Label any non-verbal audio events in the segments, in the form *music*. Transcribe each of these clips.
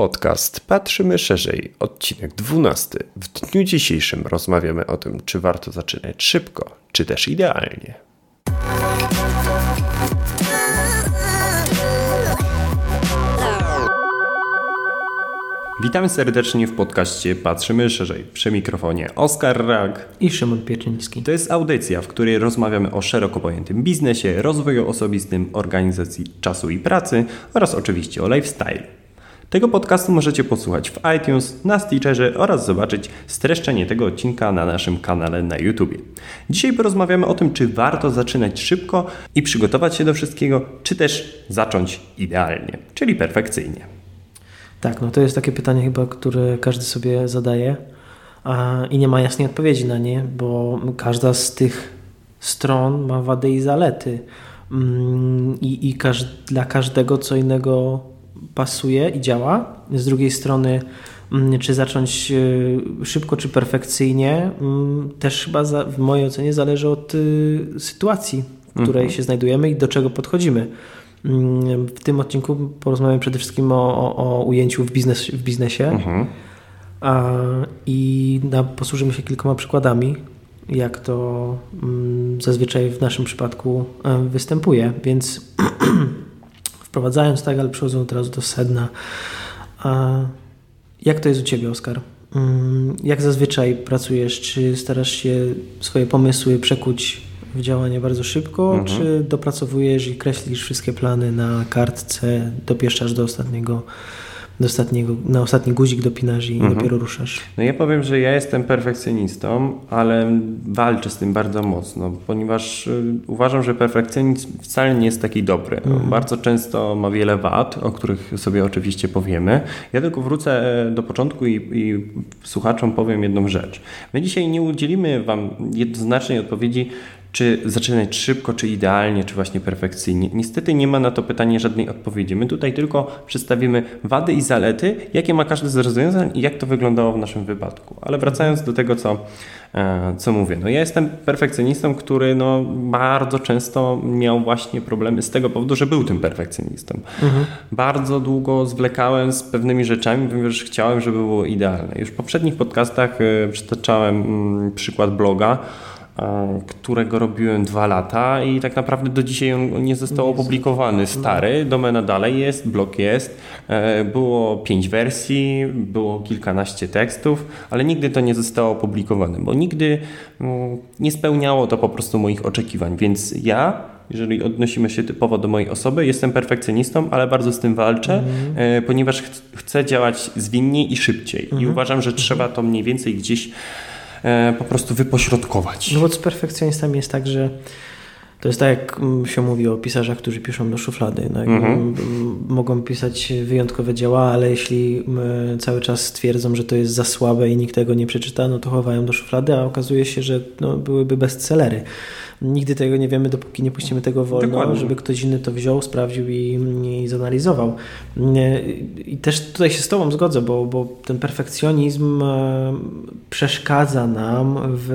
Podcast Patrzymy Szerzej, odcinek 12. W dniu dzisiejszym rozmawiamy o tym, czy warto zaczynać szybko, czy też idealnie. Witamy serdecznie w podcaście Patrzymy Szerzej. Przy mikrofonie Oskar Rag i Szymon Pieczyński. To jest audycja, w której rozmawiamy o szeroko pojętym biznesie, rozwoju osobistym, organizacji czasu i pracy oraz oczywiście o lifestyle. Tego podcastu możecie posłuchać w iTunes, na Stitcherze oraz zobaczyć streszczenie tego odcinka na naszym kanale na YouTube. Dzisiaj porozmawiamy o tym, czy warto zaczynać szybko i przygotować się do wszystkiego, czy też zacząć idealnie, czyli perfekcyjnie. Tak, no to jest takie pytanie chyba, które każdy sobie zadaje a, i nie ma jasnej odpowiedzi na nie, bo każda z tych stron ma wady i zalety. Mm, I, i każ dla każdego co innego pasuje i działa. Z drugiej strony, mm, czy zacząć e, szybko, czy perfekcyjnie, mm, też chyba za, w mojej ocenie zależy od y, sytuacji, w której mhm. się znajdujemy i do czego podchodzimy. Mm, w tym odcinku porozmawiamy przede wszystkim o, o, o ujęciu w, biznes, w biznesie mhm. A, i na, posłużymy się kilkoma przykładami, jak to zazwyczaj w naszym przypadku e, występuje. Więc *clears throat* wprowadzając tak, ale przechodzą teraz do sedna. A jak to jest u Ciebie, Oskar? Mm, jak zazwyczaj pracujesz? Czy starasz się swoje pomysły przekuć w działanie bardzo szybko, mhm. czy dopracowujesz i kreślisz wszystkie plany na kartce, dopieszczasz do ostatniego do ostatniego, na ostatni guzik dopinasz i mhm. dopiero ruszasz. No ja powiem, że ja jestem perfekcjonistą, ale walczę z tym bardzo mocno, ponieważ y, uważam, że perfekcjonizm wcale nie jest taki dobry. Mhm. Bardzo często ma wiele wad, o których sobie oczywiście powiemy. Ja tylko wrócę e, do początku i, i słuchaczom powiem jedną rzecz. My dzisiaj nie udzielimy Wam jednoznacznej odpowiedzi, czy zaczynać szybko, czy idealnie, czy właśnie perfekcyjnie. Niestety nie ma na to pytanie żadnej odpowiedzi. My tutaj tylko przedstawimy wady i zalety, jakie ma każdy z rozwiązań i jak to wyglądało w naszym wypadku. Ale wracając do tego, co, e, co mówię. No ja jestem perfekcjonistą, który no bardzo często miał właśnie problemy z tego powodu, że był tym perfekcjonistą. Mhm. Bardzo długo zwlekałem z pewnymi rzeczami, ponieważ chciałem, żeby było idealne. Już w poprzednich podcastach e, przytaczałem mm, przykład bloga, którego robiłem dwa lata i tak naprawdę do dzisiaj on nie został opublikowany. Stary, domena dalej jest, blog jest. E, było pięć wersji, było kilkanaście tekstów, ale nigdy to nie zostało opublikowane, bo nigdy mm, nie spełniało to po prostu moich oczekiwań. Więc ja jeżeli odnosimy się typowo do mojej osoby, jestem perfekcjonistą, ale bardzo z tym walczę, mm. ponieważ chcę działać zwinniej i szybciej. I mhm. uważam, że trzeba to mniej więcej gdzieś E, po prostu wypośrodkować. No bo z perfekcjonistami jest tak, że to jest tak, jak mm, się mówi o pisarzach, którzy piszą do szuflady. No, mhm. Mogą pisać wyjątkowe dzieła, ale jeśli cały czas stwierdzą, że to jest za słabe i nikt tego nie przeczyta, no to chowają do szuflady, a okazuje się, że no, byłyby bestsellery. Nigdy tego nie wiemy, dopóki nie puścimy tego wolno, Dokładnie. żeby ktoś inny to wziął, sprawdził i, i zanalizował. I też tutaj się z Tobą zgodzę, bo, bo ten perfekcjonizm e, przeszkadza nam w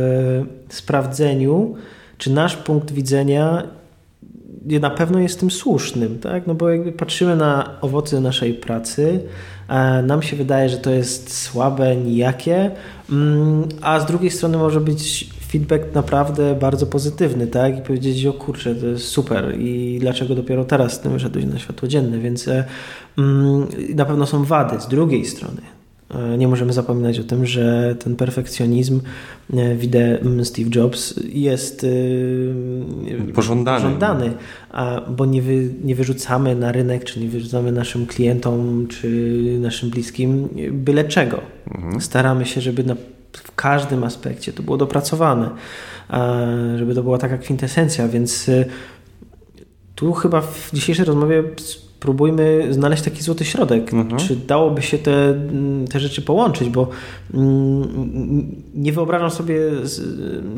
sprawdzeniu, czy nasz punkt widzenia na pewno jest tym słusznym, tak? No bo jakby patrzymy na owoce naszej pracy, nam się wydaje, że to jest słabe, nijakie, mm, a z drugiej strony może być feedback naprawdę bardzo pozytywny, tak? I powiedzieć, o kurczę, to jest super i dlaczego dopiero teraz z tym wyszedłeś na światło dzienne, więc e, mm, na pewno są wady z drugiej strony. E, nie możemy zapominać o tym, że ten perfekcjonizm, e, widzę mm, Steve Jobs, jest pożądany, pożądany bo nie, wy, nie wyrzucamy na rynek, czy nie wyrzucamy naszym klientom, czy naszym bliskim byle czego. Mhm. Staramy się, żeby na w każdym aspekcie to było dopracowane, żeby to była taka kwintesencja, więc y, tu chyba w dzisiejszej rozmowie próbujmy znaleźć taki złoty środek. Mhm. Czy dałoby się te, mm, te rzeczy połączyć, bo mm, nie wyobrażam sobie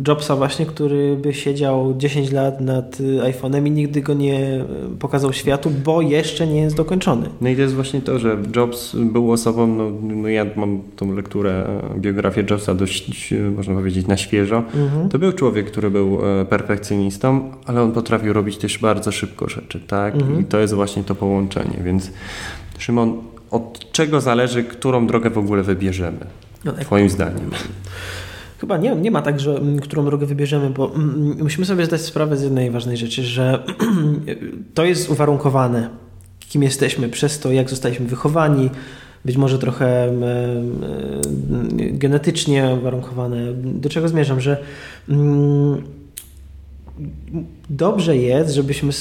Jobsa właśnie, który by siedział 10 lat nad iPhone'em i nigdy go nie pokazał światu, bo jeszcze nie jest dokończony. No i to jest właśnie to, że Jobs był osobą, no, no ja mam tą lekturę, e, biografię Jobsa dość, e, można powiedzieć, na świeżo. Mhm. To był człowiek, który był e, perfekcjonistą, ale on potrafił robić też bardzo szybko rzeczy, tak? Mhm. I to jest właśnie to połączenie połączenie. Więc Szymon, od czego zależy, którą drogę w ogóle wybierzemy? No, Twoim zdaniem. Chyba nie, nie ma tak, że mm, którą drogę wybierzemy, bo mm, musimy sobie zdać sprawę z jednej ważnej rzeczy, że *clears throat* to jest uwarunkowane, kim jesteśmy, przez to, jak zostaliśmy wychowani, być może trochę genetycznie uwarunkowane. Do czego zmierzam, że mm, dobrze jest, żebyśmy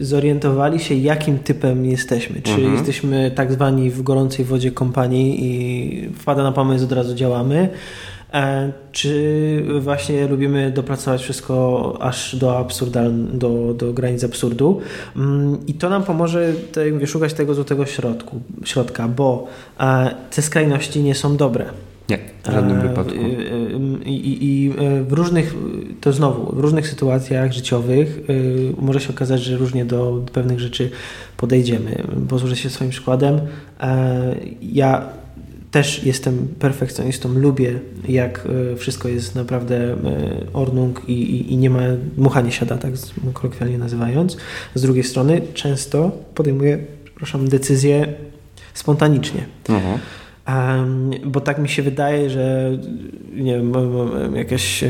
zorientowali się, jakim typem jesteśmy. Czy mhm. jesteśmy tak zwani w gorącej wodzie kompanii i wpada na pomysł, od razu działamy, e, czy właśnie lubimy dopracować wszystko aż do absurdalnego, do, do granic absurdu. Mm, I to nam pomoże te, mówię, szukać tego złotego środku, środka, bo e, te skrajności nie są dobre. Nie, w żadnym e, wypadku. I, i, I, w różnych, to znowu, w różnych sytuacjach życiowych może się okazać, że różnie do pewnych rzeczy podejdziemy. Posłużę się swoim przykładem. Ja też jestem perfekcjonistą, lubię jak e, wszystko jest naprawdę e, ornung i, i, i, nie ma, mucha nie siada, tak kolokwialnie nazywając. Z drugiej strony często podejmuję, przepraszam, decyzje spontanicznie. Mhm. Um, bo tak mi się wydaje, że nie wiem, jakiś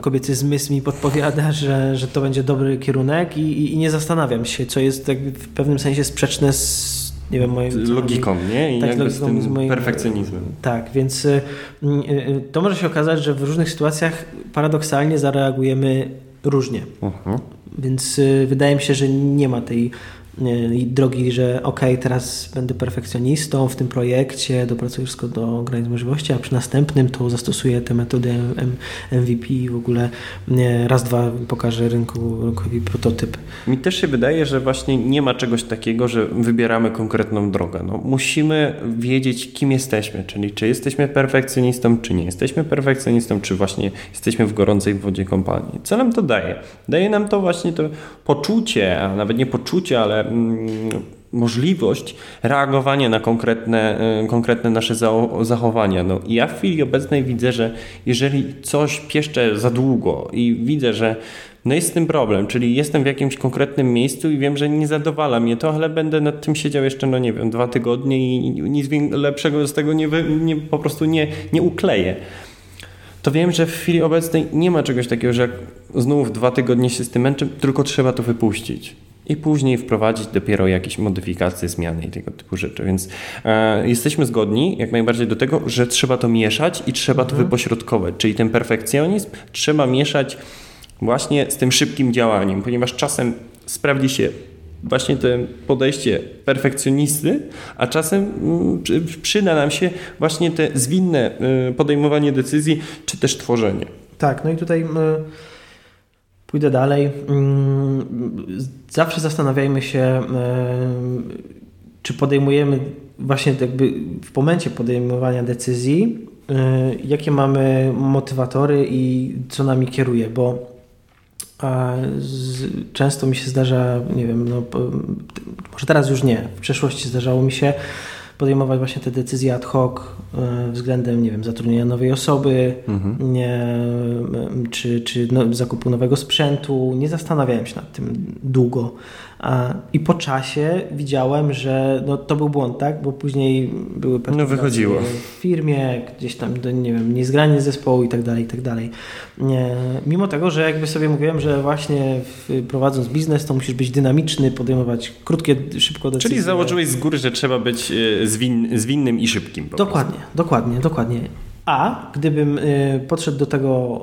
kobiecy zmysł mi podpowiada, że, że to będzie dobry kierunek i, i nie zastanawiam się, co jest w pewnym sensie sprzeczne z nie wiem, moim... Logiką, nie? I tak, jakby z tym moim, perfekcjonizmem. Tak, więc y, y, to może się okazać, że w różnych sytuacjach paradoksalnie zareagujemy różnie. Uh mhm. -huh. Więc y, wydaje mi się, że nie ma tej drogi, że ok, teraz będę perfekcjonistą w tym projekcie, dopracuję wszystko do granic możliwości, a przy następnym to zastosuję tę metodę MVP i w ogóle raz, dwa pokażę rynku, rynkowi prototyp. Mi też się wydaje, że właśnie nie ma czegoś takiego, że wybieramy konkretną drogę. No, musimy wiedzieć, kim jesteśmy, czyli czy jesteśmy perfekcjonistą, czy nie jesteśmy perfekcjonistą, czy właśnie jesteśmy w gorącej wodzie kompanii. Co nam to daje? Daje nam to właśnie to poczucie, a nawet nie poczucie, ale Mm, możliwość reagowania na konkretne, y, konkretne nasze zachowania. No, ja w chwili obecnej widzę, że jeżeli coś pieszczę za długo i widzę, że no jest z tym problem, czyli jestem w jakimś konkretnym miejscu i wiem, że nie zadowala mnie to, ale będę nad tym siedział jeszcze, no nie wiem, dwa tygodnie i nic lepszego z tego nie, nie po prostu nie, nie ukleję to wiem, że w chwili obecnej nie ma czegoś takiego, że jak znów dwa tygodnie się z tym męczę, tylko trzeba to wypuścić i później wprowadzić dopiero jakieś modyfikacje, zmiany i tego typu rzeczy. Więc e, jesteśmy zgodni jak najbardziej do tego, że trzeba to mieszać i trzeba to mhm. wypośrodkować. Czyli ten perfekcjonizm trzeba mieszać właśnie z tym szybkim działaniem, ponieważ czasem sprawdzi się właśnie to podejście perfekcjonisty, a czasem mm, przyda nam się właśnie te zwinne y, podejmowanie decyzji, czy też tworzenie. Tak, no i tutaj Pójdę dalej. Mm, zawsze zastanawiajmy się, e, czy podejmujemy właśnie jakby w momencie podejmowania decyzji, e, jakie mamy motywatory i co nami kieruje, bo często mi się zdarza, nie wiem, no, może teraz już nie, w przeszłości zdarzało mi się podejmować właśnie te decyzje ad hoc e, względem, nie wiem, zatrudnienia nowej osoby, mhm. nie, czy, czy no, zakupu nowego sprzętu. Nie zastanawiałem się nad tym długo. I po czasie widziałem, że no, to był błąd, tak? Bo później były no, wychodziło. w firmie, gdzieś tam, nie wiem, niezgranie zespołu i tak dalej, i tak dalej. Mimo tego, że jakby sobie mówiłem, że właśnie prowadząc biznes, to musisz być dynamiczny, podejmować krótkie, szybko decyzje. Czyli założyłeś z góry, że trzeba być e, zwin, zwinnym i szybkim. dokładnie, prostu. dokładnie, dokładnie. A gdybym y, podszedł do tego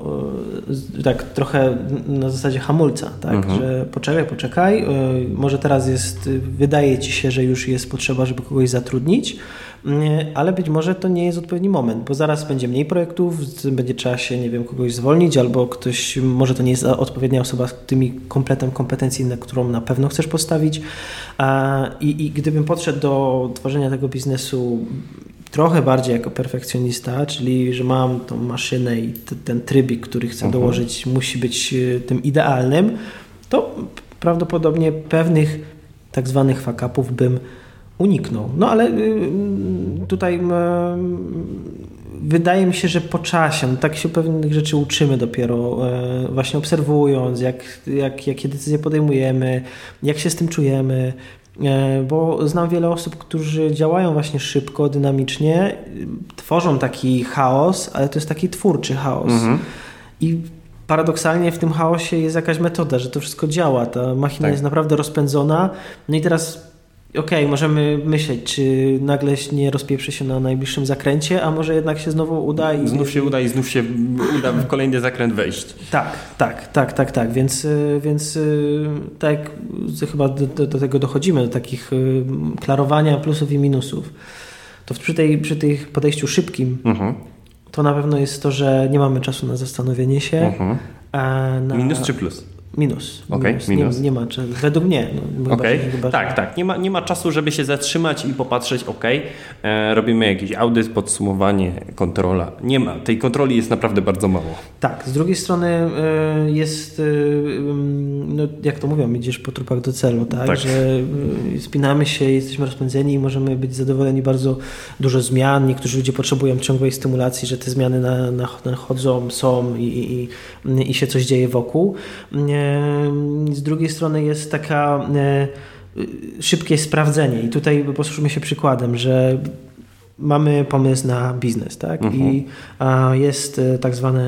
y, tak trochę na zasadzie hamulca, tak, mhm. że poczekaj, poczekaj, y, może teraz jest, wydaje ci się, że już jest potrzeba, żeby kogoś zatrudnić, ale być może to nie jest odpowiedni moment, bo zaraz będzie mniej projektów, będzie trzeba się, nie wiem, kogoś zwolnić, albo ktoś, może to nie jest odpowiednia osoba z tymi kompletem kompetencji, na którą na pewno chcesz postawić. I, i gdybym podszedł do tworzenia tego biznesu trochę bardziej jako perfekcjonista, czyli że mam tą maszynę i ten trybik, który chcę mhm. dołożyć, musi być e, tym idealnym, to prawdopodobnie pewnych tak zwanych fakapów bym uniknął. No ale y, tutaj wydaje mi się, że po czasie, no tak się pewnych rzeczy uczymy dopiero, e, właśnie obserwując, jak, jak, jakie decyzje podejmujemy, jak się z tym czujemy, E, bo znam wiele osób, którzy działają właśnie szybko, dynamicznie, tworzą taki chaos, ale to jest taki twórczy chaos. Mhm. I paradoksalnie w tym chaosie jest jakaś metoda, że to wszystko działa. Ta machina tak. jest naprawdę rozpędzona. No i teraz okej, okay, możemy myśleć, czy nagle nie rozpieprzy się na najbliższym zakręcie, a może jednak się znowu uda i... Znów się uda i znów się uda w kolejny zakręt wejść. Tak, tak, tak, tak, tak, więc, y, więc y, tak chyba do, do, tego dochodzimy, do takich y, klarowania plusów i minusów. To przy, tej, przy tych podejściu szybkim mhm. to na pewno jest to, że nie mamy czasu na zastanowienie się. Mhm. Na... Minus czy plus? Minus. Okay, minus. minus. Nie, nie, ma, według mnie. No, okay. chyba, tak, tak. Nie ma, nie ma czasu, żeby się zatrzymać i popatrzeć, ok, e, robimy jakiś audyt, podsumowanie, kontrola. Nie ma. Tej kontroli jest naprawdę bardzo mało. Tak. Z drugiej strony e, jest, e, no, jak to mówią, idziesz po trupach do celu, tak? tak. Że e, spinamy się, jesteśmy rozpędzeni i możemy być zadowoleni bardzo dużo zmian. Niektórzy ludzie potrzebują ciągłej stymulacji, że te zmiany na, na, nachodzą, są i, i, i się coś dzieje wokół. Z drugiej strony jest taka e, szybkie sprawdzenie i tutaj posłuchajmy się przykładem, że mamy pomysł na biznes, tak? Mhm. I jest e, tak zwane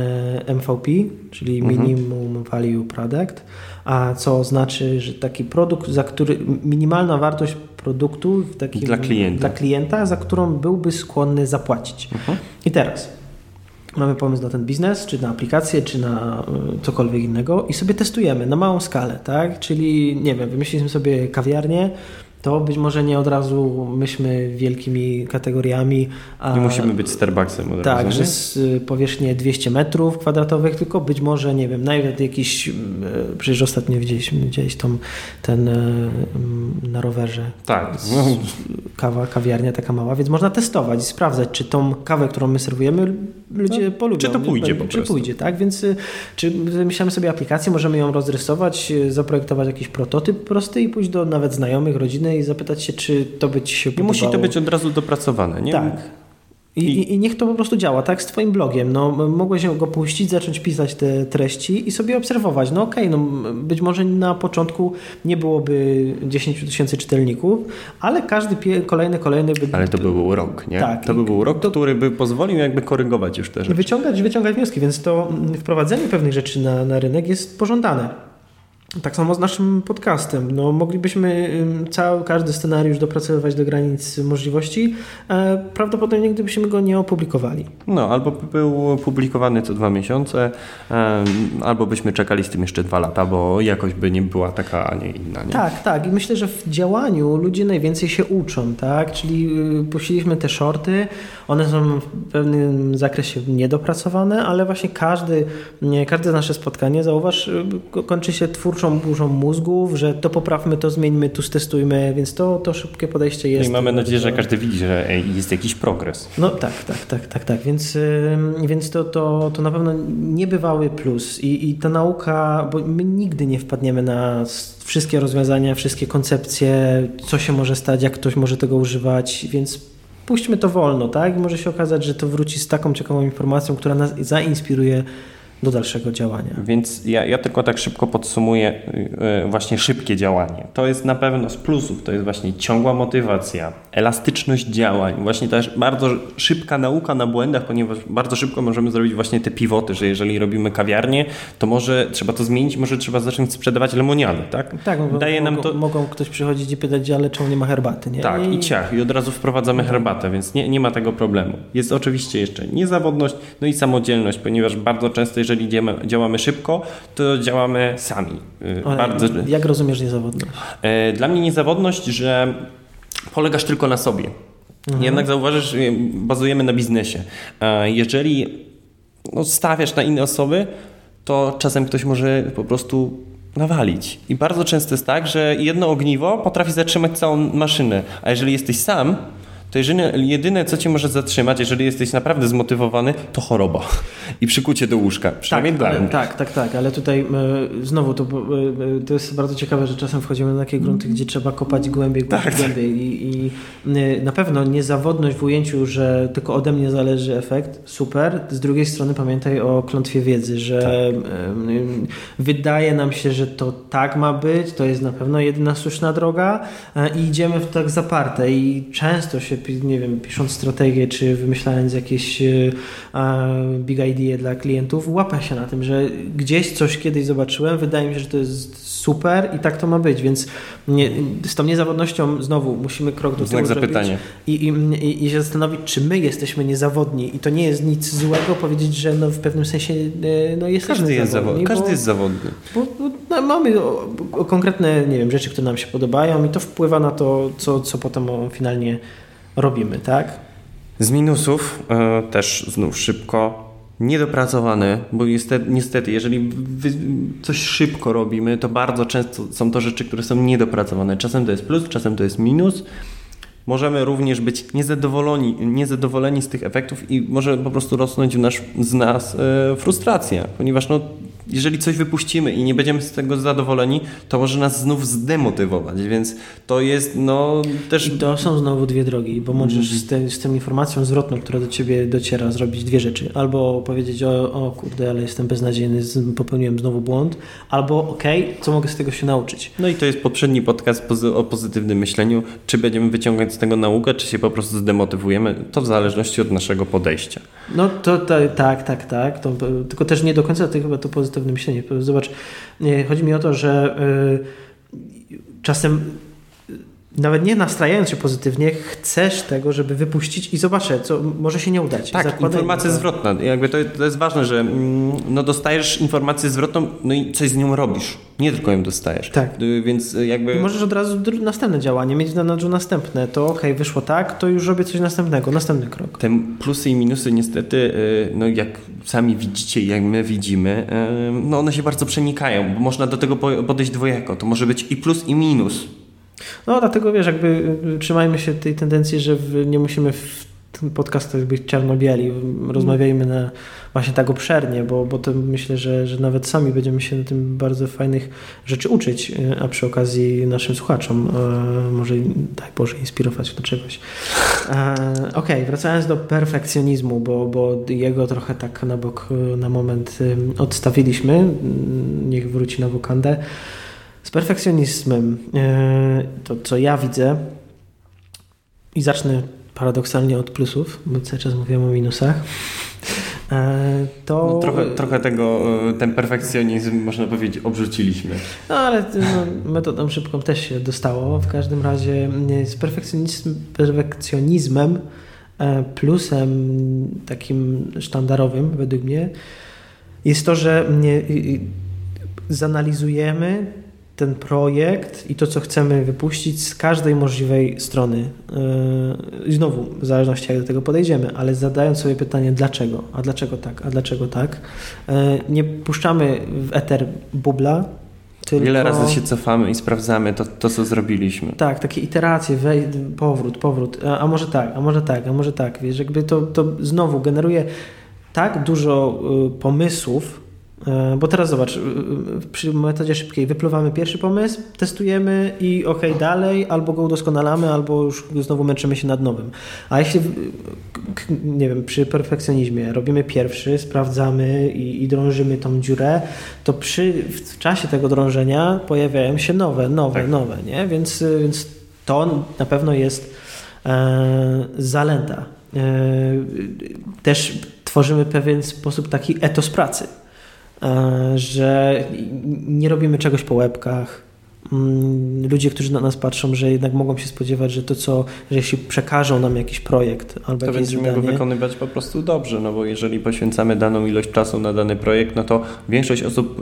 MVP, czyli mhm. Minimum Value Product, a co znaczy, że taki produkt, za który minimalna wartość produktu takim, dla, klienta. dla klienta, za którą byłby skłonny zapłacić. Mhm. I teraz mamy pomysł na ten biznes, czy na aplikację, czy na y, cokolwiek innego i sobie testujemy na małą skalę, tak? Czyli, nie wiem, wymyśliliśmy sobie kawiarnię, to być może nie od razu myśmy wielkimi kategoriami. A, nie musimy być Starbucksem od tak, razu. Tak, że z y, powierzchni 200 metrów kwadratowych, tylko być może, nie wiem, nawet jakiś, y, przecież ostatnio widzieliśmy gdzieś tą, ten y, na rowerze. Tak. Kawa, kawiarnia taka mała, więc można testować i sprawdzać, czy tą kawę, którą my serwujemy, ludzie no, polubią. Czy to pójdzie po Czy prostu. pójdzie, tak? Więc czy wymyślamy sobie aplikację, możemy ją rozrysować, zaprojektować jakiś prototyp prosty i pójść do nawet znajomych, rodziny i zapytać się, czy to by ci się podobało. I musi to być od razu dopracowane, nie? Tak. I, I, I, niech to po prostu działa, tak z Twoim blogiem. No, mogłeś go puścić, zacząć pisać te treści i sobie obserwować. No okej, okay, no, być może na początku nie byłoby 10 tysięcy czytelników, ale każdy pie, kolejny, kolejny by... Ale to by był rok, nie? Tak. To by był rok, to, który by pozwolił jakby korygować już te rzeczy. Wyciągać, wyciągać wnioski, więc to wprowadzenie pewnych rzeczy na, na rynek jest pożądane. Tak samo z naszym podcastem. No, moglibyśmy cały, każdy scenariusz dopracowywać do granic możliwości. E, prawdopodobnie gdybyśmy go nie opublikowali. No, albo był publikowany co dwa miesiące, albo byśmy czekali z tym jeszcze dwa lata, bo jakoś by nie była taka, a nie inna. Nie? Tak, tak. I myślę, że w działaniu ludzie najwięcej się uczą, tak? Czyli y, puściliśmy te shorty, one są w pewnym zakresie niedopracowane, ale właśnie każdy, każde nasze spotkanie, zauważ, y, kończy się twórczo twórczą burzą mózgów, że to poprawmy, to zmieńmy, tu stestujmy, więc to, to szybkie podejście jest. No i mamy nadzieję, że każdy widzi, że jest jakiś progres. No tak, tak, tak, tak, tak. Więc, więc to, to, to na pewno niebywały plus i, i ta nauka, bo my nigdy nie wpadniemy na wszystkie rozwiązania, wszystkie koncepcje, co się może stać, jak ktoś może tego używać, więc puśćmy to wolno, tak? I może się okazać, że to wróci z taką ciekawą informacją, która nas zainspiruje do dalszego działania. Więc ja, ja tylko tak szybko podsumuję yy, właśnie szybkie działanie. To jest na pewno z plusów, to jest właśnie ciągła motywacja, elastyczność działań, właśnie też bardzo szybka nauka na błędach, ponieważ bardzo szybko możemy zrobić właśnie te pivoty, że jeżeli robimy kawiarnię, to może trzeba to zmienić, może trzeba zacząć sprzedawać lemoniadę, tak? Tak, Daje mogą, nam to... mogą ktoś przychodzić i pytać, ale czemu nie ma herbaty, nie? Tak, i, i ciach, i od razu wprowadzamy herbatę, więc nie, nie ma tego problemu. Jest oczywiście jeszcze niezawodność, no i samodzielność, ponieważ bardzo często, jeżeli jeżeli działamy szybko, to działamy sami. Y, Ale Bardzo... Jak rozumiesz niezawodność? E, dla mnie niezawodność, że polegasz tylko na sobie. Mhm. Jednak zauważysz, y, bazujemy na biznesie. Jeżeli no, stawiasz na inne osoby, to czasem ktoś może po prostu nawalić. I bardzo często jest tak, że jedno ogniwo potrafi zatrzymać całą maszynę, a jeżeli jesteś sam, to jeżeli, jedyne, co cię może zatrzymać, jeżeli jesteś naprawdę zmotywowany, to choroba i przykucie do łóżka. Przynajmniej tak, dla mnie. Tak, tak, tak, ale tutaj e, znowu to, e, to jest bardzo ciekawe, że czasem wchodzimy na takie grunty, gdzie trzeba kopać głębiej, głębiej, Tak. głębiej i, i e, na pewno niezawodność w ujęciu, że tylko ode mnie zależy efekt, super. Z drugiej strony pamiętaj o klątwie wiedzy, że Tak. wydaje nam się, że to tak ma być, to jest na pewno jedyna słuszna droga i idziemy w tak zaparte i często się, nie wiem, pisząc strategię, czy wymyślając jakieś e, big idea dla klientów, łapę się na tym, że gdzieś coś kiedyś zobaczyłem, wydaje mi się, że to jest super i tak to ma być, więc nie, z tą niezawodnością znowu musimy krok do tyłu Znak zrobić i, i, i, się zastanowić, czy my jesteśmy niezawodni i to nie jest nic złego powiedzieć, że no w pewnym sensie e, no jesteśmy Każdy jest, zawodni, zawodny. Każdy bo- jest zawodny. bo, bo no, mamy o, o konkretne nie wiem, rzeczy, które nam się podobają i to wpływa na to, co, co potem o, finalnie robimy, tak? Z minusów e, też znów szybko niedopracowane, bo niestety, niestety jeżeli coś szybko robimy, to bardzo często są to rzeczy, które są niedopracowane. Czasem to jest plus, czasem to jest minus. Możemy również być niezadowoleni, niezadowoleni z tych efektów i może po prostu rosnąć w nasz, z nas e, frustracja, ponieważ no, jeżeli coś wypuścimy i nie będziemy z tego zadowoleni, to może nas znów zdemotywować, więc to jest no też I to są znowu dwie drogi, bo możesz z, te, z tą informacją zwrotną, która do ciebie dociera, zrobić dwie rzeczy. Albo powiedzieć, o, o kurde, ale jestem beznadziejny, popełniłem znowu błąd, albo okej, co mogę z tego się nauczyć. No i to jest poprzedni podcast o pozytywnym myśleniu. Czy będziemy wyciągać z tego naukę, czy się po prostu zdemotywujemy? To w zależności od naszego podejścia. No to, to tak, tak, tak. To, tylko też nie do końca to chyba to pozytywne myślenie. Zobacz, nie, chodzi mi o to, że y, czasem nawet nie nastrajając się pozytywnie, chcesz tego, żeby wypuścić i zobaczę, co może się nie udać. Tak, Zakładajmy informacja to. zwrotna. Jakby to, to jest ważne, że mm, no dostajesz informację zwrotną, no i coś z nią robisz. Nie tylko ją dostajesz. Tak. Y, Więc y, jakby... I możesz od razu następne działanie mieć na nadrzu następne. To okej, wyszło tak, to już robię coś następnego, następny krok. Te plusy i minusy niestety, y, no jak sami widzicie i jak my widzimy, no one się bardzo przenikają, bo można do tego po- podejść dwojako. To może być i plus i minus. No dlatego wiesz, jakby y, trzymajmy się tej tendencji, że nie musimy w tym podcastach być czarno-biali. Rozmawiajmy na, właśnie tak obszernie, bo, bo to myślę, że, że nawet sami będziemy się na tym bardzo fajnych rzeczy uczyć, y, a przy okazji naszym słuchaczom e, może, daj Boże, inspirować do czegoś. E, Okej, wracając do perfekcjonizmu, bo, bo jego trochę tak na bok na moment odstawiliśmy. Niech wróci na wokandę. Z perfekcjonizmem, e, to co ja widzę, i zacznę paradoksalnie od plusów, bo cały czas mówiłem o minusach, e, to... No, trochę, trochę tego, y, ten perfekcjonizm, można powiedzieć, obrzuciliśmy. No ale no, metodą szybką też się dostało. W każdym razie z perfekcjonizm, perfekcjonizmem e, plusem takim sztandarowym według mnie jest to, że nie, zanalizujemy ten projekt i to, co chcemy wypuścić z każdej możliwej strony. Yy, znowu, w zależności jak do tego podejdziemy, ale zadając sobie pytanie, dlaczego, a dlaczego tak, a dlaczego tak, yy, nie puszczamy w eter bubla, tylko... Wiele razy się cofamy i sprawdzamy to, to co zrobiliśmy. Tak, takie iteracje, wej, powrót, powrót, a, a może tak, a może tak, a może tak, wiesz, jakby to, to znowu generuje tak dużo y, pomysłów, bo teraz zobacz, y, y, przy metodzie szybkiej wypluwamy pierwszy pomysł, testujemy i okej, dalej, albo go udoskonalamy, albo już znowu męczymy się nad nowym. A jeśli, nie wiem, przy perfekcjonizmie robimy pierwszy, sprawdzamy i, i drążymy tą dziurę, to przy, w czasie tego drążenia pojawiają się nowe, nowe, Tak. nowe, nie? Więc, y, więc to na pewno jest e, zaleta. E, też tworzymy pewien sposób taki etos pracy, e, że nie robimy czegoś po łebkach. Mm, Ludzie, którzy na nas patrzą, że jednak mogą się spodziewać, że to co, że jeśli przekażą nam jakiś projekt albo To będziemy go zadanie, wykonywać po prostu dobrze, no bo jeżeli poświęcamy daną ilość czasu na dany projekt, no to większość osób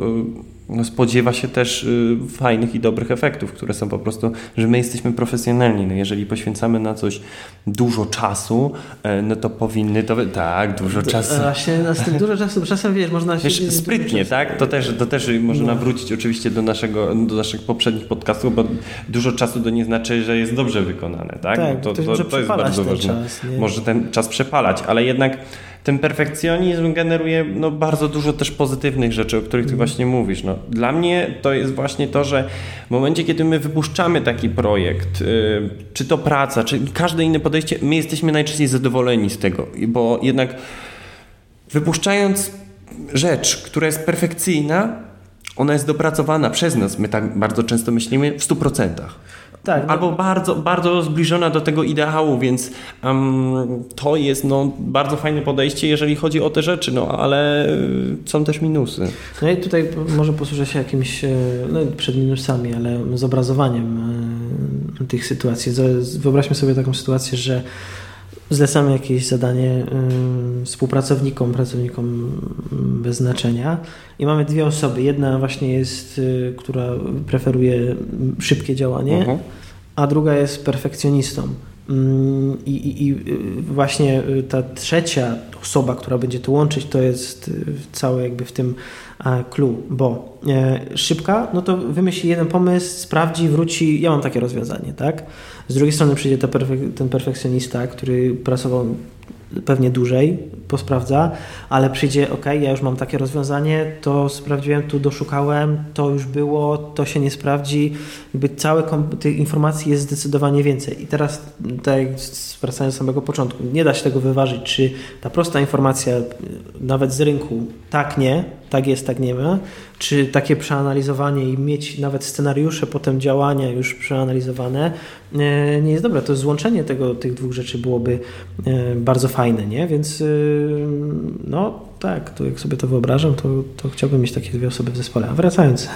spodziewa się też y, fajnych i dobrych efektów, które są po prostu, że my jesteśmy profesjonalni. No, jeżeli poświęcamy na coś dużo czasu, e, no to powinny to... Tak, dużo czasu. Właśnie z tym dużo czasu, czasem wiesz, można się... Wiesz, sprytnie, tak? To też, to też można no. wrócić oczywiście do, naszego, do naszych poprzednich podcastów, bo dużo czasu to nie znaczy, że jest dobrze wykonane, tak? tak to, to, to, to jest bardzo ważne. Czas, może ten czas przepalać, ale jednak ten perfekcjonizm generuje no, bardzo dużo też pozytywnych rzeczy, o których ty mm. właśnie mówisz. No, dla mnie to jest właśnie to, że w momencie, kiedy my wypuszczamy taki projekt, yy, czy to praca, czy każde inne podejście, my jesteśmy najczęściej zadowoleni z tego, bo jednak wypuszczając rzecz, która jest perfekcyjna, ona jest dopracowana przez nas. My tak bardzo często myślimy w 100%. Tak, no. Albo bardzo, bardzo zbliżona do tego ideału, więc um, to jest no, bardzo fajne podejście, jeżeli chodzi o te rzeczy, no ale y, są też minusy. No i tutaj może posłużę się jakimś, e, no przed minusami, ale zobrazowaniem e, tych sytuacji. Wyobraźmy sobie taką sytuację, że zlecamy jakieś zadanie y, współpracownikom, pracownikom bez znaczenia i mamy dwie osoby. Jedna właśnie jest, y, która preferuje szybkie działanie, uh mhm. -huh. a druga jest perfekcjonistą. I, i, I, właśnie ta trzecia osoba, która będzie to łączyć, to jest całe jakby w tym clue, bo e, szybka, no to wymyśli jeden pomysł, sprawdzi, wróci, ja mam takie rozwiązanie, tak? Z drugiej strony przyjdzie ten perfekcjonista, który pracował pewnie dłużej, posprawdza, ale przyjdzie, ok, ja już mam takie rozwiązanie, to sprawdziłem, tu doszukałem, to już było, to się nie sprawdzi. Jakby całe tych informacji jest zdecydowanie więcej. I teraz, tak wracając do samego początku, nie da się tego wyważyć, czy ta prosta informacja, nawet z rynku, tak, nie, tak jest, tak nie ma, czy takie przeanalizowanie i mieć nawet scenariusze potem działania już przeanalizowane e, nie jest dobre. To złączenie tego, tych dwóch rzeczy byłoby e, bardzo fajne, nie? Więc e, no tak, to jak sobie to wyobrażam, to, to chciałbym mieć takie dwie osoby w zespole. A wracając, *laughs*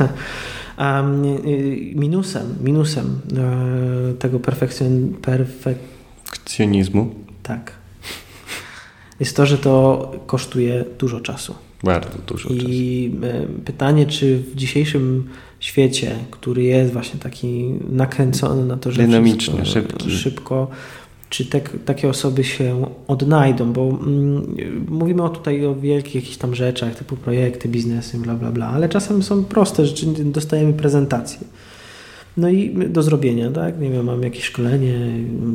minusem, minusem tego perfekcjon, perfekcjonizmu tak, jest to, że to kosztuje dużo czasu. Bardzo dużo I czasu. E, pytanie, czy w dzisiejszym świecie, który jest właśnie taki nakręcony na to, że dynamiczny, szybki. szybko, czy te, takie osoby się odnajdą, bo mm, mówimy o tutaj o wielkich jakichś tam rzeczach, typu projekty, biznesy, bla, bla, bla, ale czasem są proste rzeczy, dostajemy prezentację. No i do zrobienia, tak? Nie wiem, mam jakieś szkolenie,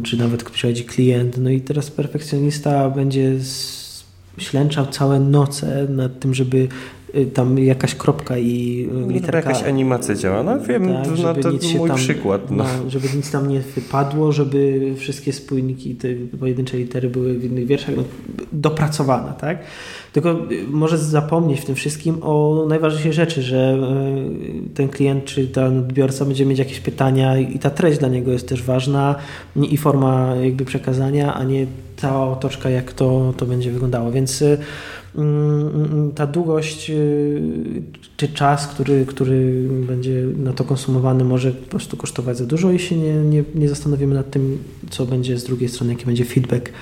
czy nawet przychodzi klient, no i teraz perfekcjonista będzie ślęczał całe noce nad tym, żeby tam jakaś kropka i y, literka... Jakaś animacja działa, no wiem, tak, no, to mój tam, przykład. No. No, żeby nic tam nie wypadło, żeby wszystkie spójniki, te pojedyncze litery były w innych wierszach no, dopracowane, tak? Tylko y, może zapomnieć w tym wszystkim o najważniejszej rzeczy, że ten klient czy ten odbiorca będzie mieć jakieś pytania i ta treść dla niego jest też ważna i forma jakby przekazania, a nie cała otoczka, jak to, to będzie wyglądało. Więc y, ta długość y, czy czas, który, który będzie na to konsumowany, może po prostu kosztować za dużo, jeśli nie, nie, nie zastanowimy nad tym, co będzie z drugiej strony, jaki będzie feedback.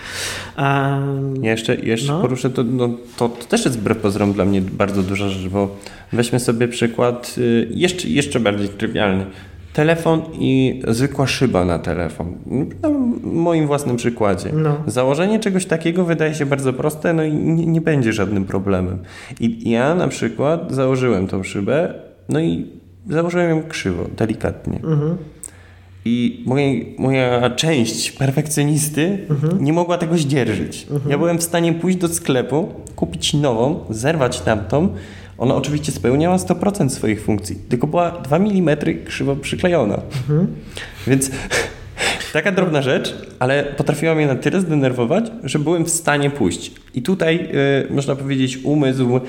A, jeszcze jeszcze no. poruszę, to, no, to, to, też jest wbrew pozorom dla mnie bardzo duża rzecz, bo weźmy sobie przykład y, jeszcze, jeszcze bardziej trywialny telefon i zwykła szyba na telefon. Na moim własnym przykładzie. No. Założenie czegoś takiego wydaje się bardzo proste, no i nie, nie, będzie żadnym problemem. I ja na przykład założyłem tą szybę, no i założyłem ją krzywo, delikatnie. Mhm. I moja część perfekcjonisty mhm. nie mogła tego zdzierżyć. Mhm. Ja byłem w stanie pójść do sklepu, kupić nową, zerwać tamtą, ona oczywiście spełniała 100% swoich funkcji, tylko była 2 mm krzywo przyklejona. Mhm. Więc taka drobna rzecz, ale potrafiła mnie na tyle zdenerwować, że byłem w stanie pójść. I tutaj, y, można powiedzieć, umysł y,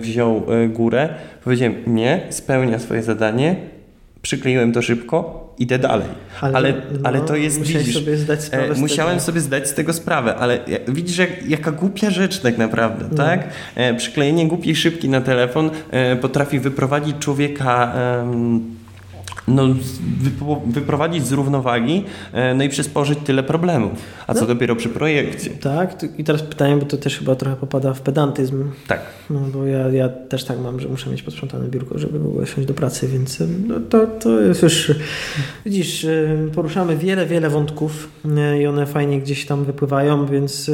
wziął y, górę. Powiedziałem, nie, spełnia swoje zadanie, przykleiłem to szybko, idę dalej. Ale, ale, no, ale to jest, widzisz, sobie zdać sprawę e, musiałem tego. sobie zdać z tego sprawę, ale widzisz, jak, jaka głupia rzecz tak naprawdę, no. tak? E, przyklejenie głupiej szybki na telefon e, potrafi wyprowadzić człowieka no, wyprowadzić z równowagi, e, no i przysporzyć tyle problemów. A co no, dopiero przy projekcie. Tak, i teraz pytanie, bo to też chyba trochę popada w pedantyzm. Tak. No bo ja, ja też tak mam, że muszę mieć posprzątane biurko, żeby w ogóle siąść do pracy, więc no, to, to jest już, widzisz, e, poruszamy wiele, wiele wątków i one fajnie gdzieś tam wypływają, więc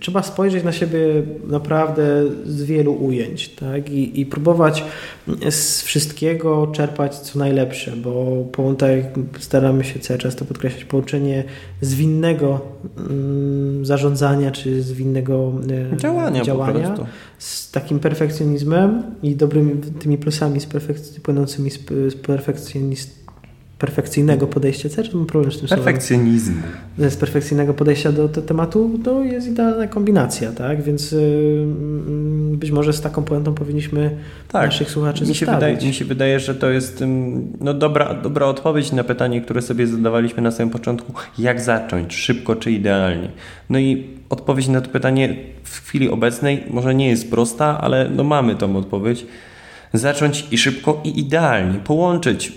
trzeba spojrzeć na siebie naprawdę z wielu ujęć, tak, i, i próbować z wszystkiego czerpać co najlepsze, bo tak staramy się cały czas to podkreślać, połączenie zwinnego mm, zarządzania czy zwinnego e, działania, działania z takim perfekcjonizmem i dobrymi tymi plusami z perfek- płynącymi z, z perfekcjonizmem perfekcyjnego podejścia, też mam problem z tym Perfekcjonizmu. Słowem. Z perfekcyjnego podejścia do, do tematu to jest idealna kombinacja, tak? Więc yy, być może z taką puentą powinniśmy tak. naszych słuchaczy mi się, wydaje, mi się wydaje, że to jest no, dobra, dobra odpowiedź na pytanie, które sobie zadawaliśmy na samym początku. Jak zacząć? Szybko czy idealnie? No i odpowiedź na to pytanie w chwili obecnej może nie jest prosta, ale no mamy tą odpowiedź. Zacząć i szybko i idealnie. Połączyć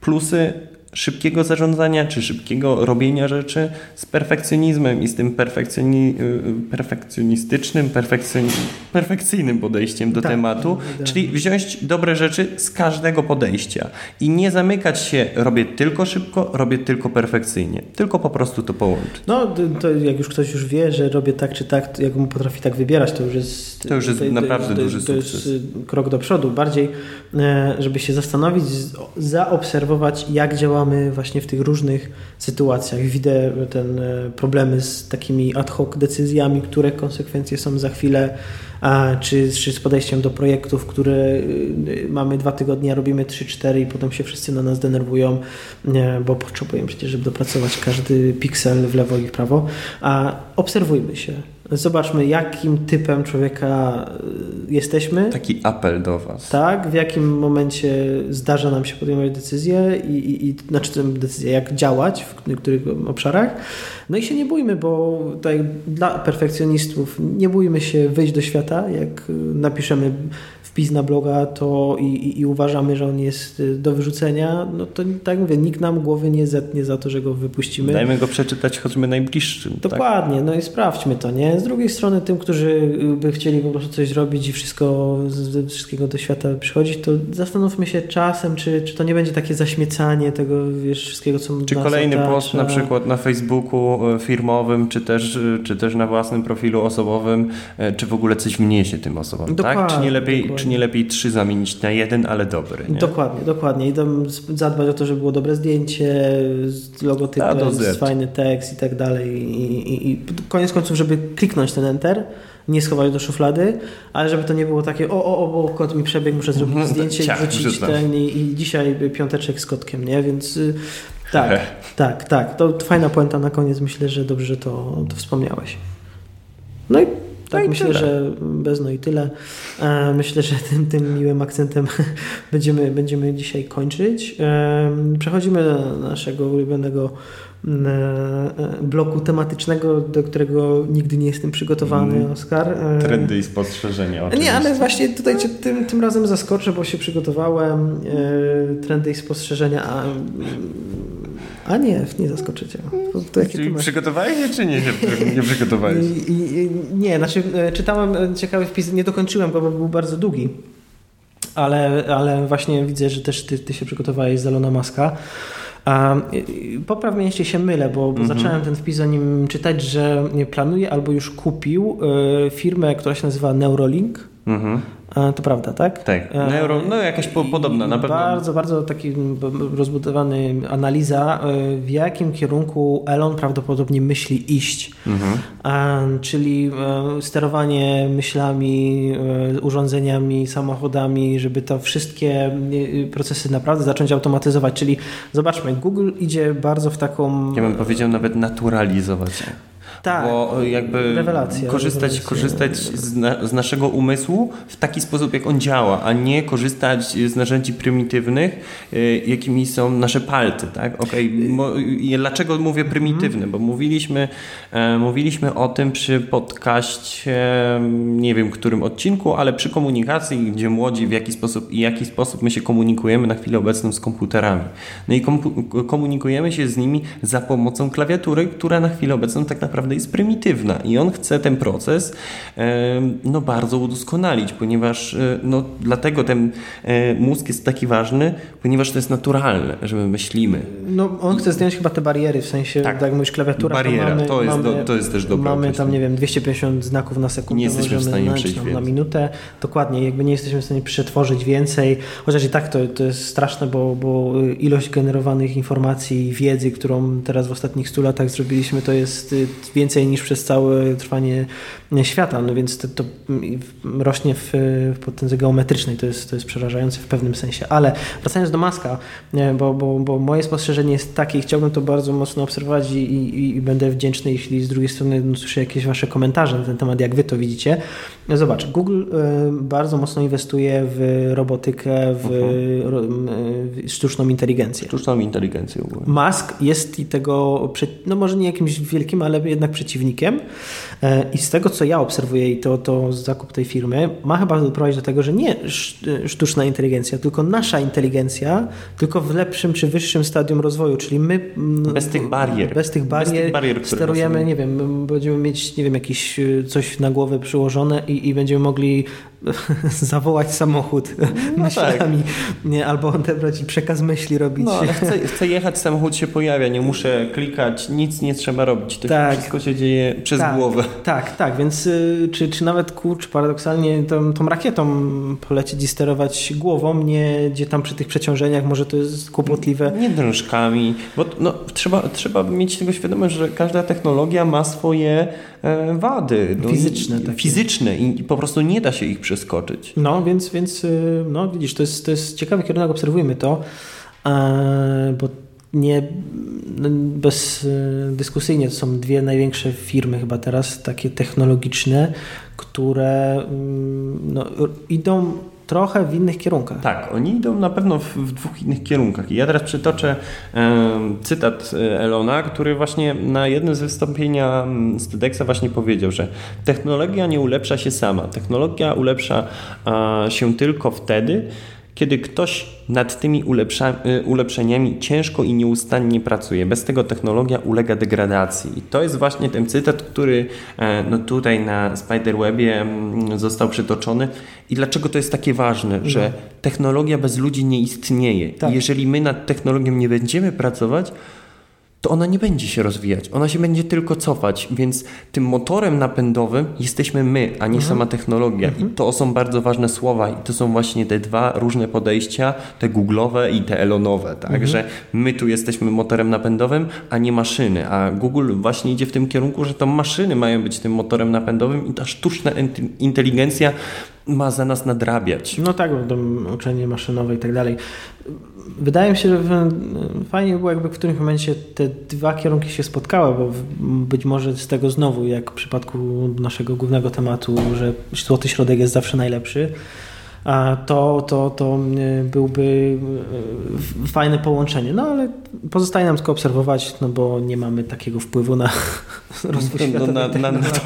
plusy szybkiego zarządzania czy szybkiego robienia rzeczy z perfekcjonizmem i z tym perfekcjoni, y, perfekcjonistycznym, perfekcjoni, perfekcyjnym podejściem do tak, tematu, tak. czyli wziąć dobre rzeczy z każdego podejścia i nie zamykać się, robię tylko szybko, robię tylko perfekcyjnie, tylko po prostu to połączyć. No, to jak już ktoś już wie, że robię tak czy tak, jak mu potrafi tak wybierać, to już jest... To już jest to, naprawdę to, duży to, sukces. To jest krok do przodu. Bardziej, e, żeby się zastanowić, zaobserwować, jak działa działamy właśnie w tych różnych sytuacjach. Widzę ten e, problemy z takimi ad hoc decyzjami, które konsekwencje są za chwilę, a, czy, czy z podejściem do projektów, które e, mamy dwa tygodnie, robimy trzy, cztery i potem się wszyscy na nas denerwują, bo potrzebujemy przecież, żeby dopracować każdy piksel w lewo i w prawo. A obserwujmy się. Zobaczmy, jakim typem człowieka y, jesteśmy. Taki apel do Was. Tak, w jakim momencie zdarza nam się podejmować decyzje i, i, i znaczy decyzje, jak działać w niektórych obszarach. No i się nie bójmy, bo dla perfekcjonistów nie bójmy się wyjść do świata, jak napiszemy wpis na bloga to i, i, i, uważamy, że on jest y, do wyrzucenia, no to tak mówię, nikt nam głowy nie zetnie za to, że go wypuścimy. Dajmy go przeczytać choćby najbliższym. Tak? Dokładnie, tak? no i sprawdźmy to, nie? Z drugiej strony tym, którzy by chcieli po prostu coś zrobić i wszystko ze wszystkiego do świata przychodzić, to zastanówmy się czasem, czy, czy to nie będzie takie zaśmiecanie tego wiesz, wszystkiego, co Czy kolejny otacza. post na przykład na Facebooku e, firmowym, czy też, czy też na własnym profilu osobowym, czy w ogóle coś wniesie tym osobom, tak? Czy nie lepiej, czy nie lepiej trzy zamienić na jeden, ale dobry. Nie? Dokładnie, dokładnie. I zadbać o to, żeby było dobre zdjęcie, logotypem, fajny tekst i tak dalej. I, i, I koniec końców, żeby kliknąć ten enter, nie schować do szuflady, ale żeby to nie było takie o, o, o, bo kot mi przebiegł, muszę zrobić mhm, zdjęcie Ciach, i wrzucić ten i, i, dzisiaj piąteczek z kotkiem, nie? Więc y, tak, *laughs* tak, tak. To fajna puenta na koniec. Myślę, że dobrze że to, to wspomniałeś. No i tak, no myślę, tyle. że bez no i tyle. E, myślę, że tym, tym miłym akcentem *laughs* będziemy, będziemy dzisiaj kończyć. E, przechodzimy do naszego ulubionego mm, e, bloku tematycznego, do którego nigdy nie jestem przygotowany, mm. Oskar. Trendy i spostrzeżenia. Oczywiście. Nie, ale właśnie tutaj cię tym, tym razem zaskoczę, bo się przygotowałem. Trendy i spostrzeżenia, a a nie, nie zaskoczycie. To, to przygotowałeś się, czy nie, nie przygotowałeś? *laughs* Nie, znaczy e, czytałem e, ciekawy wpis, nie dokończyłem go, bo był bardzo długi. Ale, ale właśnie widzę, że też ty, ty się przygotowałeś z Elona Muska. A, popraw mnie, jeśli się mylę, bo, bo mm -hmm. zacząłem ten wpis o nim czytać, że planuje albo już kupił y, firmę, która się nazywa Neurolink. Mm -hmm. To prawda, tak? Tak. E, Neuro, no jakaś po, podobna na pewno. Bardzo, bardzo taki rozbudowany analiza, e, w jakim kierunku Elon prawdopodobnie myśli iść. Mhm. Czyli e, sterowanie myślami, urządzeniami, samochodami, żeby to wszystkie procesy naprawdę zacząć automatyzować. Czyli zobaczmy, Google idzie bardzo w taką... Ja bym powiedział nawet naturalizować. Tak, bo jakby rewelacja, korzystać, rewelacja. korzystać z, na, z, naszego umysłu w taki sposób, jak on działa, a nie korzystać z narzędzi prymitywnych, y, jakimi są nasze palce, tak? Okay. Dlaczego mówię prymitywne? Bo mówiliśmy, e, mówiliśmy o tym przy podcaście, nie wiem którym odcinku, ale przy komunikacji, gdzie młodzi w jaki sposób i jaki sposób my się komunikujemy na chwilę obecną z komputerami. No i komunikujemy się z nimi za pomocą klawiatury, która na chwilę obecną tak naprawdę jest prymitywna i on chce ten proces no, bardzo udoskonalić, ponieważ e, no, dlatego ten e, mózg jest taki ważny, ponieważ to jest naturalne, że my myślimy. No, on chce zdjąć chyba te bariery, w sensie, tak, tak jak mówisz, klawiatura, Bariera, to, mamy, to, jest mamy, do, to jest też dobre Mamy tam, nie wiem, 250 znaków na sekundę, nie jesteśmy w stanie przejść na, na minutę, dokładnie, jakby nie jesteśmy w stanie przetworzyć więcej, chociaż i tak to, to jest straszne, bo, bo ilość generowanych informacji i wiedzy, którą teraz w ostatnich 100 latach zrobiliśmy, to jest y, więcej niż przez całe trwanie świata, no więc to, to rośnie w, w potędze geometrycznej, to jest, to jest przerażające w pewnym sensie. Ale wracając do Maska, bo, bo, bo moje spostrzeżenie jest takie i chciałbym to bardzo mocno obserwować i, i, i będę wdzięczny, jeśli z drugiej strony słyszę jakieś Wasze komentarze na ten temat, jak Wy to widzicie. Zobacz, Google y, bardzo mocno inwestuje w robotykę, w, uh-huh. w sztuczną inteligencję. Sztuczną inteligencję. Musk jest i tego, no może nie jakimś wielkim, ale jednak przeciwnikiem. E, I z tego, co ja obserwuję i to, to zakup tej firmy, ma chyba doprowadzić do tego, że nie sztuczna inteligencja, tylko nasza inteligencja, tylko w lepszym czy wyższym stadium rozwoju, czyli my... Bez tych barier. Bez tych barier, bez tych barier sterujemy, nie wiem, będziemy mieć, nie wiem, jakieś e, coś na głowę przyłożone i, i będziemy mogli *laughs* zawołać samochód no *laughs* myślami, tak. nie, albo odebrać i przekaz myśli robić. No, ale *laughs* chcę, chcę, jechać, samochód się pojawia, nie muszę klikać, nic nie trzeba robić. To tak. wszystko się dzieje przez tak, głowę. Tak, tak, więc y, czy, czy nawet kurcz paradoksalnie tą, tą rakietą polecieć i sterować głową, nie gdzie tam przy tych przeciążeniach może to jest kłopotliwe. Nie drążkami, bo no, trzeba, trzeba mieć tego świadomość, że każda technologia ma swoje e, wady. No, fizyczne. Takie. Fizyczne i, i po prostu nie da się ich przeskoczyć. No, więc, więc y, no, widzisz, to jest, to jest ciekawy kierunek, obserwujmy to, e, bo nie no, bezdyskusyjnie to są dwie największe firmy chyba teraz, takie technologiczne, które mm, no, idą trochę w innych kierunkach. Tak, oni idą na pewno w, w dwóch innych kierunkach. I ja teraz przytoczę e, cytat Elona, który właśnie na jednym z wystąpienia z TEDxa właśnie powiedział, że technologia nie ulepsza się sama. Technologia ulepsza e, się tylko wtedy, kiedy ktoś nad tymi y, ulepszeniami ciężko i nieustannie pracuje. Bez tego technologia ulega degradacji. I to jest właśnie ten cytat, który e, no tutaj na Spiderwebie mm, został przytoczony. I dlaczego to jest takie ważne, że no. technologia bez ludzi nie istnieje. Tak. Jeżeli my nad technologią nie będziemy pracować, to ona nie będzie się rozwijać, ona się będzie tylko cofać, więc tym motorem napędowym jesteśmy my, a nie mhm. sama technologia. Mhm. I to są bardzo ważne słowa i to są właśnie te dwa różne podejścia, te Google'owe i te Elonowe, tak, mhm. że my tu jesteśmy motorem napędowym, a nie maszyny, a Google właśnie idzie w tym kierunku, że to maszyny mają być tym motorem napędowym i ta sztuczna inteligencja ma za nas nadrabiać. No tak, bo uczenie maszynowe i tak dalej. Wydaje mi się, że fajnie było jakby w którymś momencie te dwa kierunki się spotkały, bo być może z tego znowu, jak w przypadku naszego głównego tematu, że złoty środek jest zawsze najlepszy, to, to, to e, byłby e, fajne połączenie. No ale pozostaje nam tylko obserwować, no bo nie mamy takiego wpływu na *laughs* rozwój no, no, na, na, na to,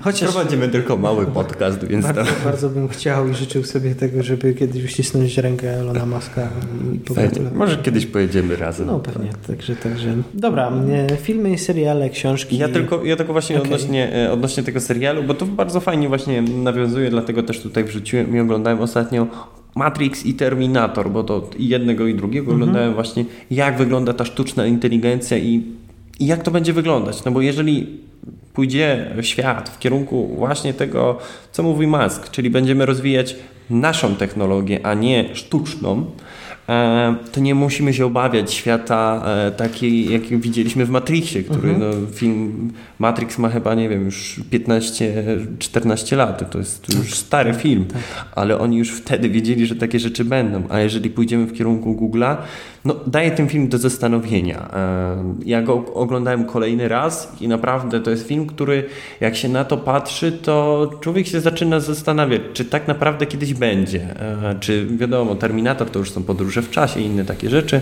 Chociaż prowadzimy tylko mały *laughs* podcast, więc bardzo, bardzo bym chciał i życzył sobie tego, żeby kiedyś uścisnąć rękę Elona Muska i pogratulować. Może kiedyś pojedziemy razem. No pewnie, także, także. Dobra, e, filmy, seriale, książki. Ja tylko, ja tylko właśnie okay. odnośnie, odnośnie tego serialu, bo to bardzo fajnie właśnie nawiązuje, dlatego też tutaj wrzuciłem i oglądałem oglądałem ostatnio Matrix i Terminator, bo to jednego i drugiego mhm. oglądałem właśnie, jak wygląda ta sztuczna inteligencja i, i jak to będzie wyglądać. No bo jeżeli pójdzie świat w kierunku właśnie tego, co mówi Musk, czyli będziemy rozwijać naszą technologię, a nie sztuczną, to nie musimy się obawiać świata e, takiej, jak widzieliśmy w Matrixie, który mhm. no, film Matrix ma chyba, nie wiem, już 15-14 lat. To jest już tak. stary film, tak. ale oni już wtedy wiedzieli, że takie rzeczy będą. A jeżeli pójdziemy w kierunku Google'a, no, daję ten film do zastanowienia. E, ja go oglądałem kolejny raz i naprawdę to jest film, który jak się na to patrzy, to człowiek się zaczyna zastanawiać, czy tak naprawdę kiedyś będzie. Czy wiadomo, Terminator to już są podróże podróże w czasie i inne takie rzeczy,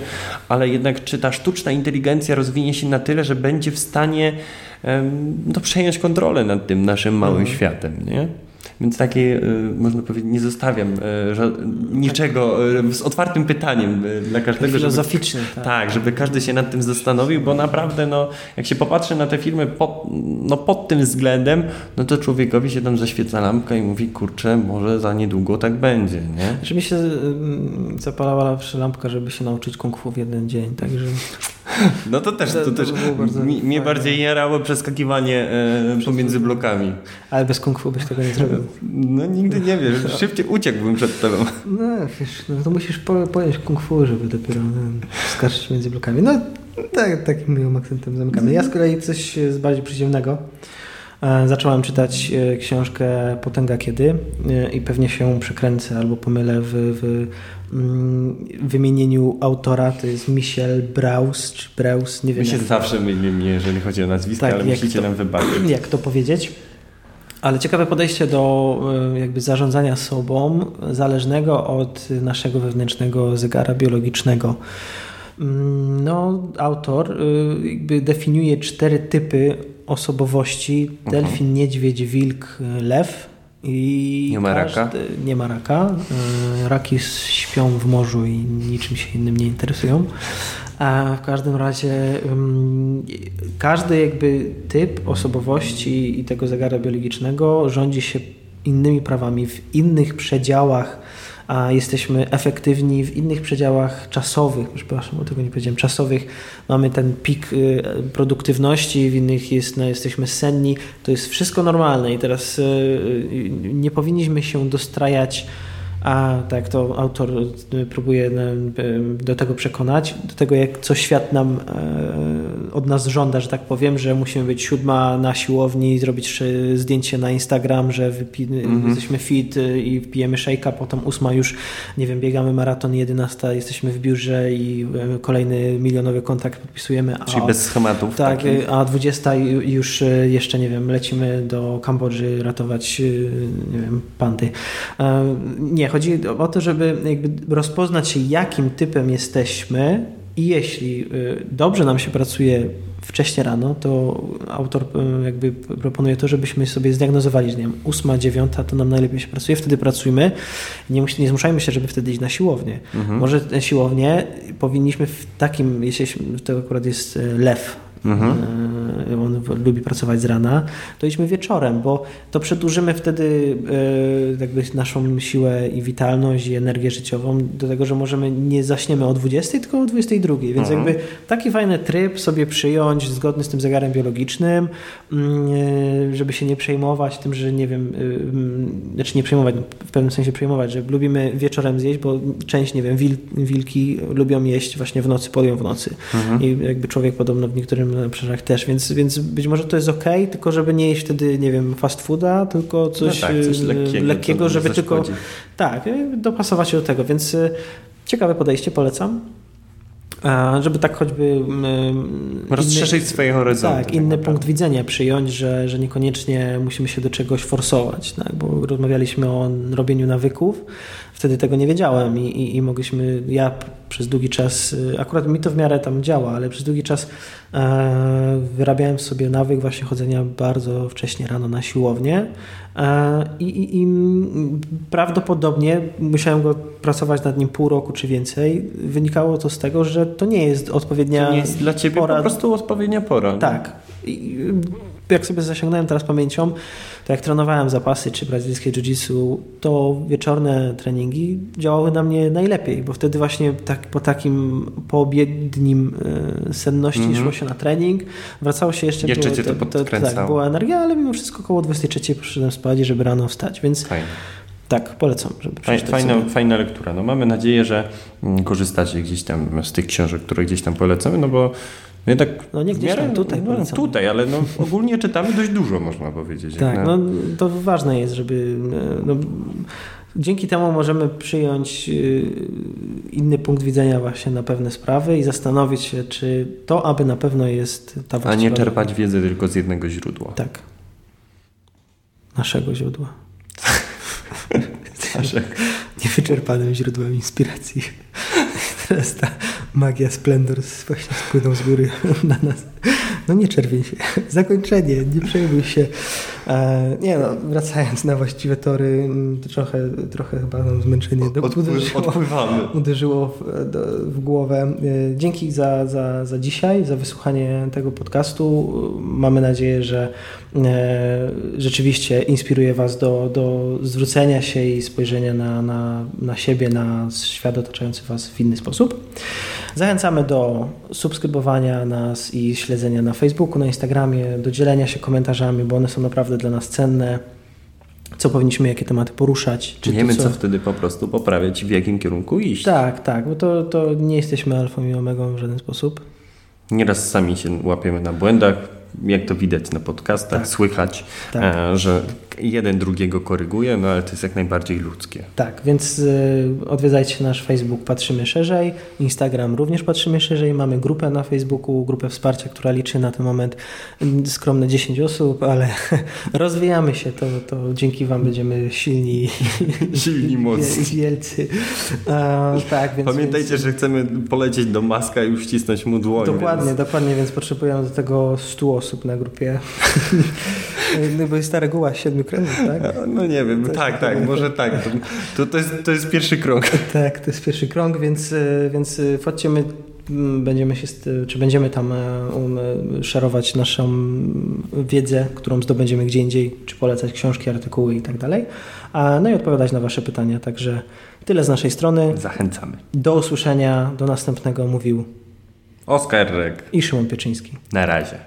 ale jednak czy ta sztuczna inteligencja rozwinie się na tyle, że będzie w stanie no, przejąć kontrolę nad tym naszym małym mhm. światem, nie? Więc takie, y, można powiedzieć, nie zostawiam y, niczego y, z otwartym pytaniem dla każdego. Filozoficzny. Żeby, tak. tak, żeby każdy się nad tym zastanowił, bo naprawdę, no, jak się popatrzy na te filmy pod, no, pod tym względem, no to człowiekowi się tam zaświeca lampka i mówi, kurczę, może za niedługo tak będzie, nie? Żeby się zapalała lampka, żeby się nauczyć kung fu w jeden dzień, także... No to też, to, to też mi, mnie bardziej jarało przeskakiwanie e, pomiędzy blokami. Ale bez kung fu byś tego nie zrobił. No nigdy nie wiesz, *laughs* szybciej uciekłbym przed tobą. No wiesz, no to musisz po, pojąć kung fu, żeby dopiero no, skarżyć między blokami. No tak, takim miłym akcentem zamykamy. Ja z kolei coś z bardziej przyziemnego. E, zacząłem czytać e, książkę Potęga Kiedy e, i pewnie się przekręcę albo pomylę w, w wymienieniu autora. To jest Michel Braus, czy Braus, nie wiem. My się zawsze mylimy, jeżeli chodzi o nazwisko, tak, ale musicie to, nam wybaczyć. *clears throat* Jak to powiedzieć? Ale ciekawe podejście do jakby zarządzania sobą, zależnego od naszego wewnętrznego zegara biologicznego. Mm, no, autor jakby definiuje cztery typy osobowości mhm. delfin, niedźwiedź, wilk, lew. I nie ma raka. nie ma raka. E, raki śpią w morzu i niczym się innym nie interesują. A w każdym razie każdy jakby typ osobowości i tego zegara biologicznego rządzi się innymi prawami w innych przedziałach a jesteśmy efektywni w innych przedziałach czasowych, przepraszam, o tego nie powiedziałem, czasowych. Mamy ten pik y, produktywności, w innych jest, no, jesteśmy senni, to jest wszystko normalne i teraz y, y, nie powinniśmy się dostrajać a tak to autor y, próbuje y, do tego przekonać, do tego jak co świat nam e, od nas żąda, że tak powiem, że musimy być siódma na siłowni, zrobić zdjęcie na Instagram, że mhm. jesteśmy fit y, i pijemy szejka, potem ósma już, nie wiem, biegamy maraton, jedenasta jesteśmy w biurze i kolejny milionowy kontrakt podpisujemy. Czyli a, bez schematów. Tak, takich. a dwudziesta już jeszcze, nie wiem, lecimy do Kambodży ratować, nie wiem, pandy. E, nie, chodzi o to, żeby jakby rozpoznać się, jakim typem jesteśmy i jeśli y, dobrze nam się pracuje wcześnie rano, to autor y, jakby proponuje to, żebyśmy sobie zdiagnozowali, że nie wiem, ósma, dziewiąta to nam najlepiej się pracuje, wtedy pracujmy. Nie, nie zmuszajmy się, żeby wtedy iść na siłownię. Mhm. Może siłownię powinniśmy w takim, jeśli to akurat jest y, lew, Mhm. E, on lubi pracować z rana, to idźmy wieczorem, bo to przedłużymy wtedy e, jakby naszą siłę i witalność i energię życiową do tego, że możemy nie zaśniemy o 20, tylko o 22. Więc mhm. jakby taki fajny tryb sobie przyjąć, zgodny z tym zegarem biologicznym, mm, e, żeby się nie przejmować tym, że nie wiem, znaczy nie przejmować, w pewnym sensie przejmować, że lubimy wieczorem zjeść, bo część, nie wiem, wilki lubią jeść właśnie w nocy, polią w nocy. Mhm. I jakby człowiek podobno w niektórym obszarach też, więc, więc być może to jest ok, tylko żeby nie jeść wtedy, nie wiem, fast fooda, tylko coś, no tak, coś y, lekkiego, lekkiego żeby tylko tak, y, dopasować się do tego, więc y, ciekawe podejście, polecam. Żeby tak choćby. Rozszerzyć inny, swoje horyzonty. Tak, tak inny punkt widzenia przyjąć, że, że niekoniecznie musimy się do czegoś forsować, tak? bo rozmawialiśmy o robieniu nawyków, wtedy tego nie wiedziałem i, i, i, mogliśmy, ja przez długi czas, y, akurat mi to w miarę tam działa, ale przez długi czas e, wyrabiałem sobie nawyk właśnie chodzenia bardzo wcześnie rano na siłownię e, i, i, prawdopodobnie musiałem go pracować nad nim pół roku czy więcej. Wynikało to z tego, że to nie jest odpowiednia to nie jest dla Ciebie pora. po prostu odpowiednia pora. Tak. Jak sobie zasięgnąłem teraz pamięcią, to jak trenowałem zapasy czy brazylijskie jiu-jitsu, to wieczorne treningi działały na mnie najlepiej, bo wtedy właśnie tak, po takim poobiednim e, senności mm -hmm. szło się na trening, wracało się jeszcze... Jeszcze było, cię to, to, Tak, była energia, ale mimo wszystko około 23 poszedłem spać, żeby rano wstać, więc... Fajne. Tak, polecam, żeby Fajna, sobie. fajna lektura. No, mamy nadzieję, że mm, korzystacie gdzieś tam z tych książek, które gdzieś tam polecamy, no bo no jednak No nie gdzieś tam, tutaj no, tutaj, ale no, ogólnie czytamy dość dużo, można powiedzieć. Tak, no to ważne jest, żeby. No, dzięki temu możemy przyjąć y, inny punkt widzenia właśnie na pewne sprawy i zastanowić się, czy to aby na pewno jest ta A właściwa nie czerpać wiedzę tylko z jednego źródła. Tak. Naszego źródła. *laughs* Naszego. *laughs* Niewyczerpanym źródłem inspiracji. *laughs* Teraz ta magia splendor właśnie spłynął z góry *laughs* na nas. No nie czerwień się. *laughs* Zakończenie, nie przejmuj się. E, nie no, wracając na właściwe tory, mm, trochę, trochę chyba nam zmęczenie do, uderzyło, odpływamy. uderzyło w, do, w głowę. E, Dzięki za, za, za dzisiaj, za wysłuchanie tego podcastu. Mamy nadzieję, że e, rzeczywiście inspiruje Was do, do zwrócenia się i spojrzenia na, na, na siebie, na świat otaczający Was w inny sposób. Zachęcamy do subskrybowania nas i śledzenia na Facebooku, na Instagramie, do dzielenia się komentarzami, bo one są naprawdę dla nas cenne. Co powinniśmy, jakie tematy poruszać. Czy to, Wiemy, co wtedy po prostu poprawiać, w jakim kierunku iść. Tak, tak, bo to, to nie jesteśmy alfą i omegą w żaden sposób. Nieraz sami się łapiemy na błędach, jak to widać na podcastach, Tak. słychać, Tak. e, że jeden drugiego koryguje, no ale to jest jak najbardziej ludzkie. Tak, więc y, odwiedzajcie nasz Facebook Patrzymy Szerzej, Instagram również Patrzymy Szerzej, mamy grupę na Facebooku, grupę wsparcia, która liczy na ten moment skromne 10 osób, ale *laughs* rozwijamy się, to, to dzięki Wam będziemy silni, *laughs* Silni, *laughs* mocni. wie- wielcy. A, tak, więc, Pamiętajcie, więc, że chcemy polecieć do Maska i uścisnąć mu dłoń. Dokładnie, Więc... dokładnie, więc potrzebujemy do tego 100 osób na grupie. *laughs* no bo jest ta reguła siedmiu kręgów, tak? No nie wiem, To tak, taka- tak, może tak. To, to, jest, to jest pierwszy krok. *laughs* Tak, to jest pierwszy krąg, więc, e, więc e, wchodźcie, my mm, będziemy się, st- czy będziemy tam e, um, e, szerować naszą wiedzę, którą zdobędziemy gdzie indziej, czy polecać książki, artykuły i tak dalej. No i odpowiadać na Wasze pytania. Także tyle z naszej strony. Zachęcamy. Do usłyszenia, do następnego mówił Oskar Rek. i Szymon Pieczyński. Na razie.